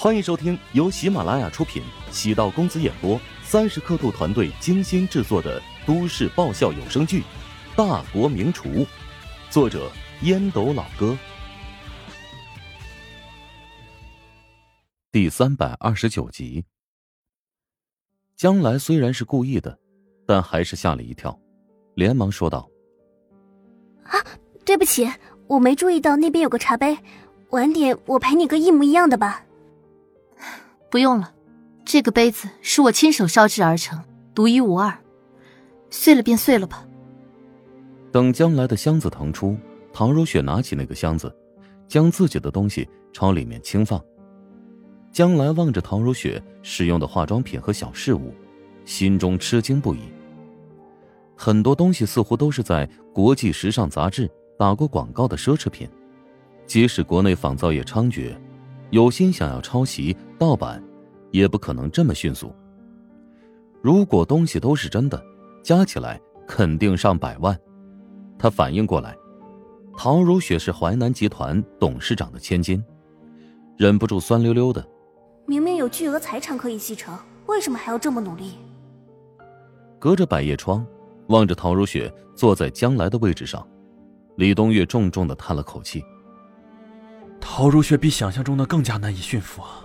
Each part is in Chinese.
欢迎收听由喜马拉雅出品、喜道公子演播、三十刻度团队精心制作的都市爆笑有声剧《大国名厨》，作者烟斗老哥，第三百二十九集。将来虽然是故意的，但还是吓了一跳，连忙说道：“啊，对不起，我没注意到那边有个茶杯，晚点我陪你个一模一样的吧。”不用了，这个杯子是我亲手烧制而成，独一无二。碎了便碎了吧。等将来的箱子腾出，唐如雪拿起那个箱子，将自己的东西朝里面轻放。将来望着唐如雪使用的化妆品和小饰物，心中吃惊不已。很多东西似乎都是在国际时尚杂志打过广告的奢侈品，即使国内仿造业猖獗。有心想要抄袭盗版，也不可能这么迅速。如果东西都是真的，加起来肯定上百万。他反应过来，陶如雪是淮南集团董事长的千金，忍不住酸溜溜的。明明有巨额财产可以继承，为什么还要这么努力？隔着百叶窗，望着陶如雪坐在将来的位置上，李东月重重的叹了口气。陶如雪比想象中的更加难以驯服啊！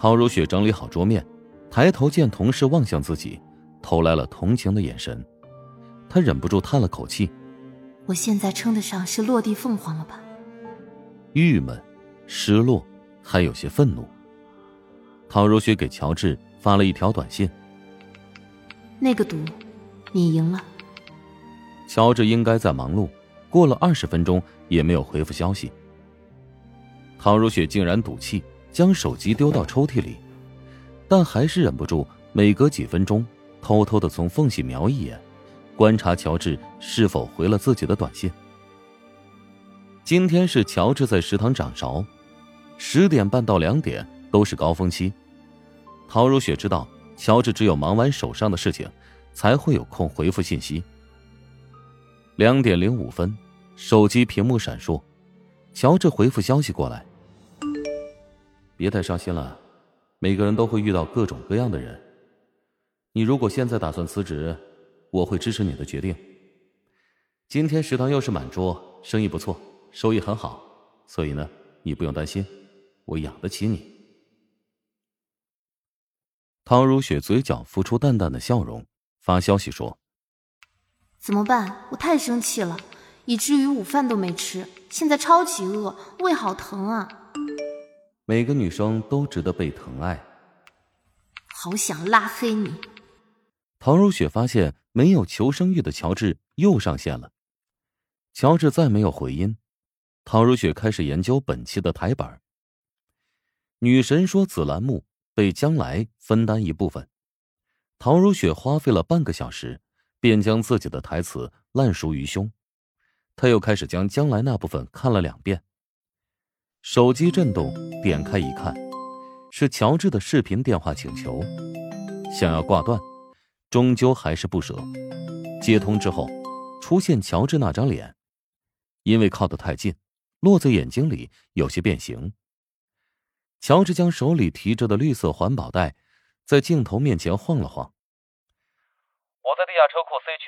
陶如雪整理好桌面，抬头见同事望向自己，投来了同情的眼神，她忍不住叹了口气：“我现在称得上是落地凤凰了吧？”郁闷、失落，还有些愤怒。陶如雪给乔治发了一条短信：“那个赌，你赢了。”乔治应该在忙碌，过了二十分钟也没有回复消息。唐如雪竟然赌气，将手机丢到抽屉里，但还是忍不住每隔几分钟偷偷的从缝隙瞄一眼，观察乔治是否回了自己的短信。今天是乔治在食堂掌勺，十点半到两点都是高峰期。陶如雪知道乔治只有忙完手上的事情，才会有空回复信息。两点零五分，手机屏幕闪烁。乔治回复消息过来，别太伤心了，每个人都会遇到各种各样的人。你如果现在打算辞职，我会支持你的决定。今天食堂又是满桌，生意不错，收益很好，所以呢，你不用担心，我养得起你。唐如雪嘴角浮出淡淡的笑容，发消息说：“怎么办？我太生气了。”以至于午饭都没吃，现在超级饿，胃好疼啊！每个女生都值得被疼爱。好想拉黑你。唐如雪发现没有求生欲的乔治又上线了。乔治再没有回音，唐如雪开始研究本期的台本。女神说子栏目被将来分担一部分，唐如雪花费了半个小时，便将自己的台词烂熟于胸。她又开始将将来那部分看了两遍。手机震动，点开一看，是乔治的视频电话请求。想要挂断，终究还是不舍。接通之后，出现乔治那张脸，因为靠得太近，落在眼睛里有些变形。乔治将手里提着的绿色环保袋，在镜头面前晃了晃。我在地下车库 C 区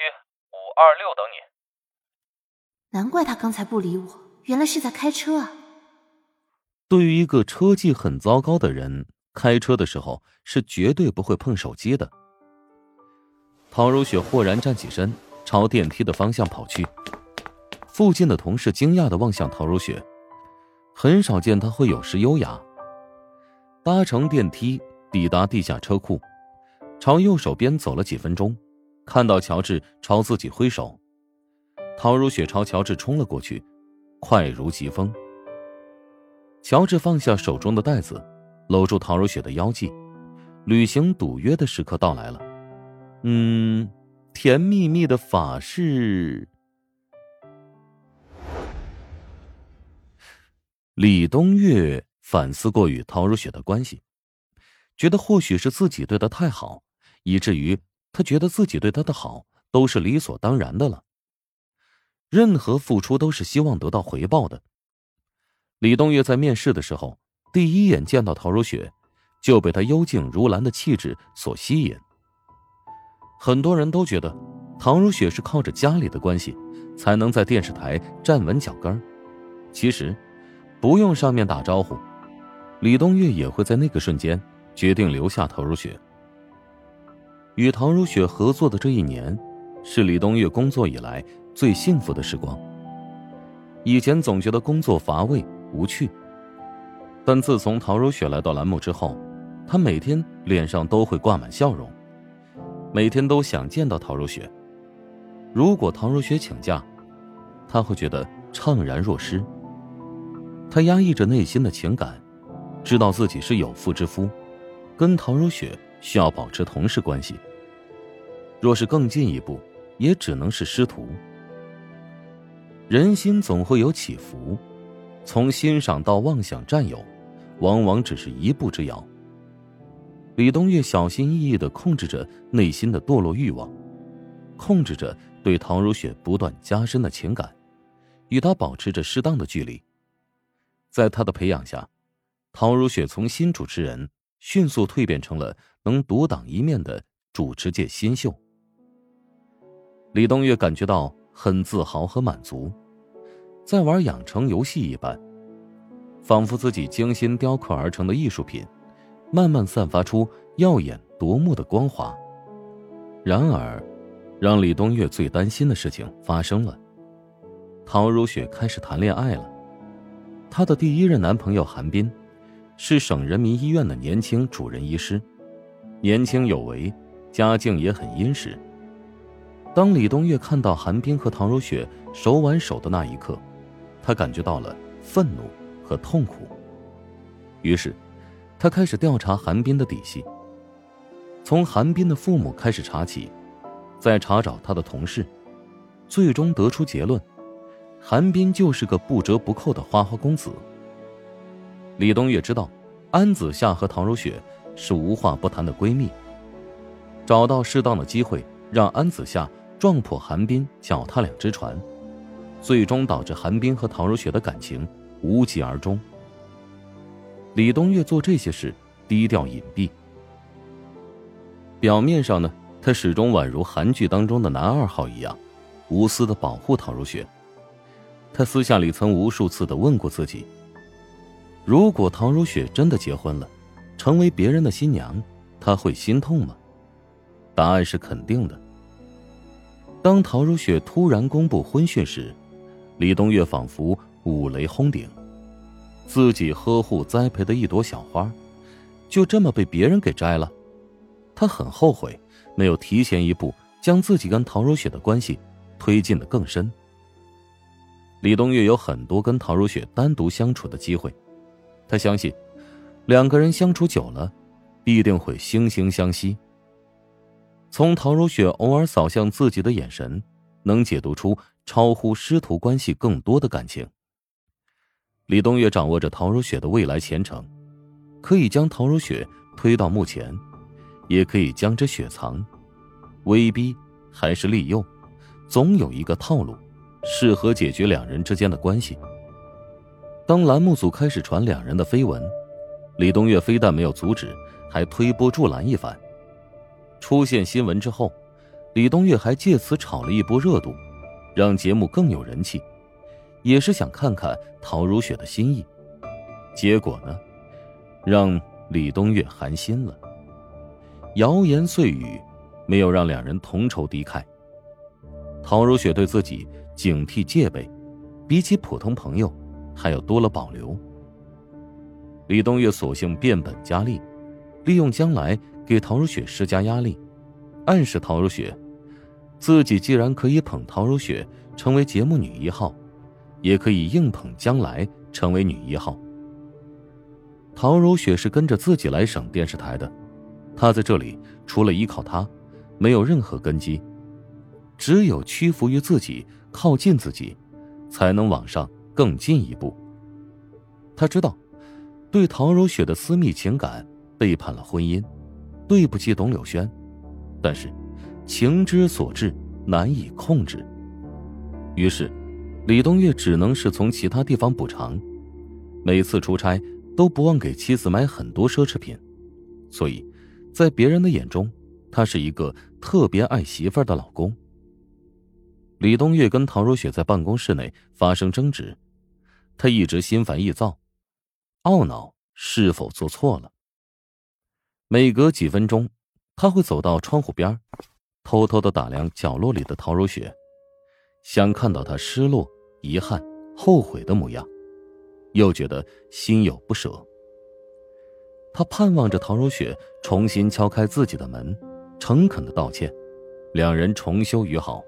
五二六等你。难怪他刚才不理我，原来是在开车啊！对于一个车技很糟糕的人，开车的时候是绝对不会碰手机的。陶如雪豁然站起身，朝电梯的方向跑去。附近的同事惊讶的望向陶如雪，很少见她会有时优雅。搭乘电梯抵达地下车库，朝右手边走了几分钟，看到乔治朝自己挥手。陶如雪朝乔治冲了过去，快如疾风。乔治放下手中的袋子，搂住陶如雪的腰际，履行赌约的时刻到来了。嗯，甜蜜蜜的法式。李东岳反思过与陶如雪的关系，觉得或许是自己对他太好，以至于他觉得自己对他的好都是理所当然的了。任何付出都是希望得到回报的。李东岳在面试的时候第一眼见到陶如雪，就被她幽静如兰的气质所吸引。很多人都觉得，陶如雪是靠着家里的关系，才能在电视台站稳脚跟其实，不用上面打招呼，李东月也会在那个瞬间决定留下陶如雪。与陶如雪合作的这一年，是李东月工作以来最幸福的时光。以前总觉得工作乏味无趣，但自从陶如雪来到栏目之后，她每天脸上都会挂满笑容。每天都想见到陶如雪。如果陶如雪请假，他会觉得怅然若失。他压抑着内心的情感，知道自己是有妇之夫，跟陶如雪需要保持同事关系。若是更进一步，也只能是师徒。人心总会有起伏，从欣赏到妄想占有，往往只是一步之遥。李东月小心翼翼的控制着内心的堕落欲望，控制着对唐如雪不断加深的情感，与她保持着适当的距离。在他的培养下，唐如雪从新主持人迅速蜕变成了能独当一面的主持界新秀。李东月感觉到很自豪和满足，在玩养成游戏一般，仿佛自己精心雕刻而成的艺术品。慢慢散发出耀眼夺目的光华。然而，让李东月最担心的事情发生了。陶如雪开始谈恋爱了。她的第一任男朋友韩斌，是省人民医院的年轻主任医师，年轻有为，家境也很殷实。当李东月看到韩冰和唐如雪手挽手的那一刻，他感觉到了愤怒和痛苦。于是。他开始调查韩冰的底细，从韩冰的父母开始查起，再查找他的同事，最终得出结论：韩冰就是个不折不扣的花花公子。李东月知道，安子夏和唐如雪是无话不谈的闺蜜，找到适当的机会让安子夏撞破韩冰脚踏两只船，最终导致韩冰和唐如雪的感情无疾而终。李东月做这些事低调隐蔽，表面上呢，他始终宛如韩剧当中的男二号一样，无私的保护陶如雪。他私下里曾无数次的问过自己：如果陶如雪真的结婚了，成为别人的新娘，他会心痛吗？答案是肯定的。当陶如雪突然公布婚讯时，李东月仿佛五雷轰顶。自己呵护栽培的一朵小花，就这么被别人给摘了，他很后悔没有提前一步将自己跟陶如雪的关系推进的更深。李东月有很多跟陶如雪单独相处的机会，他相信两个人相处久了，必定会惺惺相惜。从陶如雪偶尔扫向自己的眼神，能解读出超乎师徒关系更多的感情。李东月掌握着陶如雪的未来前程，可以将陶如雪推到目前，也可以将之雪藏，威逼还是利诱，总有一个套路，适合解决两人之间的关系。当栏目组开始传两人的绯闻，李东月非但没有阻止，还推波助澜一番。出现新闻之后，李东月还借此炒了一波热度，让节目更有人气。也是想看看陶如雪的心意，结果呢，让李东月寒心了。谣言碎语，没有让两人同仇敌忾。陶如雪对自己警惕戒备，比起普通朋友，还要多了保留。李东月索性变本加厉，利用将来给陶如雪施加压力，暗示陶如雪，自己既然可以捧陶如雪成为节目女一号。也可以硬捧将来成为女一号。陶如雪是跟着自己来省电视台的，她在这里除了依靠他，没有任何根基，只有屈服于自己，靠近自己，才能往上更进一步。他知道，对陶如雪的私密情感背叛了婚姻，对不起董柳轩，但是情之所至，难以控制，于是。李东月只能是从其他地方补偿，每次出差都不忘给妻子买很多奢侈品，所以，在别人的眼中，他是一个特别爱媳妇儿的老公。李东月跟陶如雪在办公室内发生争执，他一直心烦意躁，懊恼是否做错了。每隔几分钟，他会走到窗户边儿，偷偷的打量角落里的陶如雪，想看到她失落、遗憾、后悔的模样，又觉得心有不舍。他盼望着陶如雪重新敲开自己的门，诚恳的道歉，两人重修于好。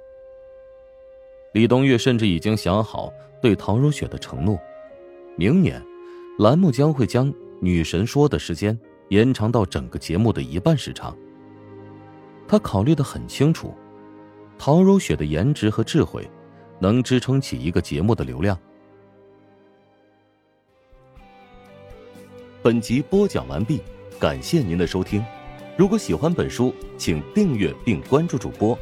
李东月甚至已经想好对陶如雪的承诺：明年，栏目将会将女神说的时间。延长到整个节目的一半时长。他考虑的很清楚，陶如雪的颜值和智慧，能支撑起一个节目的流量。本集播讲完毕，感谢您的收听。如果喜欢本书，请订阅并关注主播。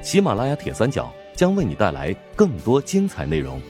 喜马拉雅铁三角将为你带来更多精彩内容。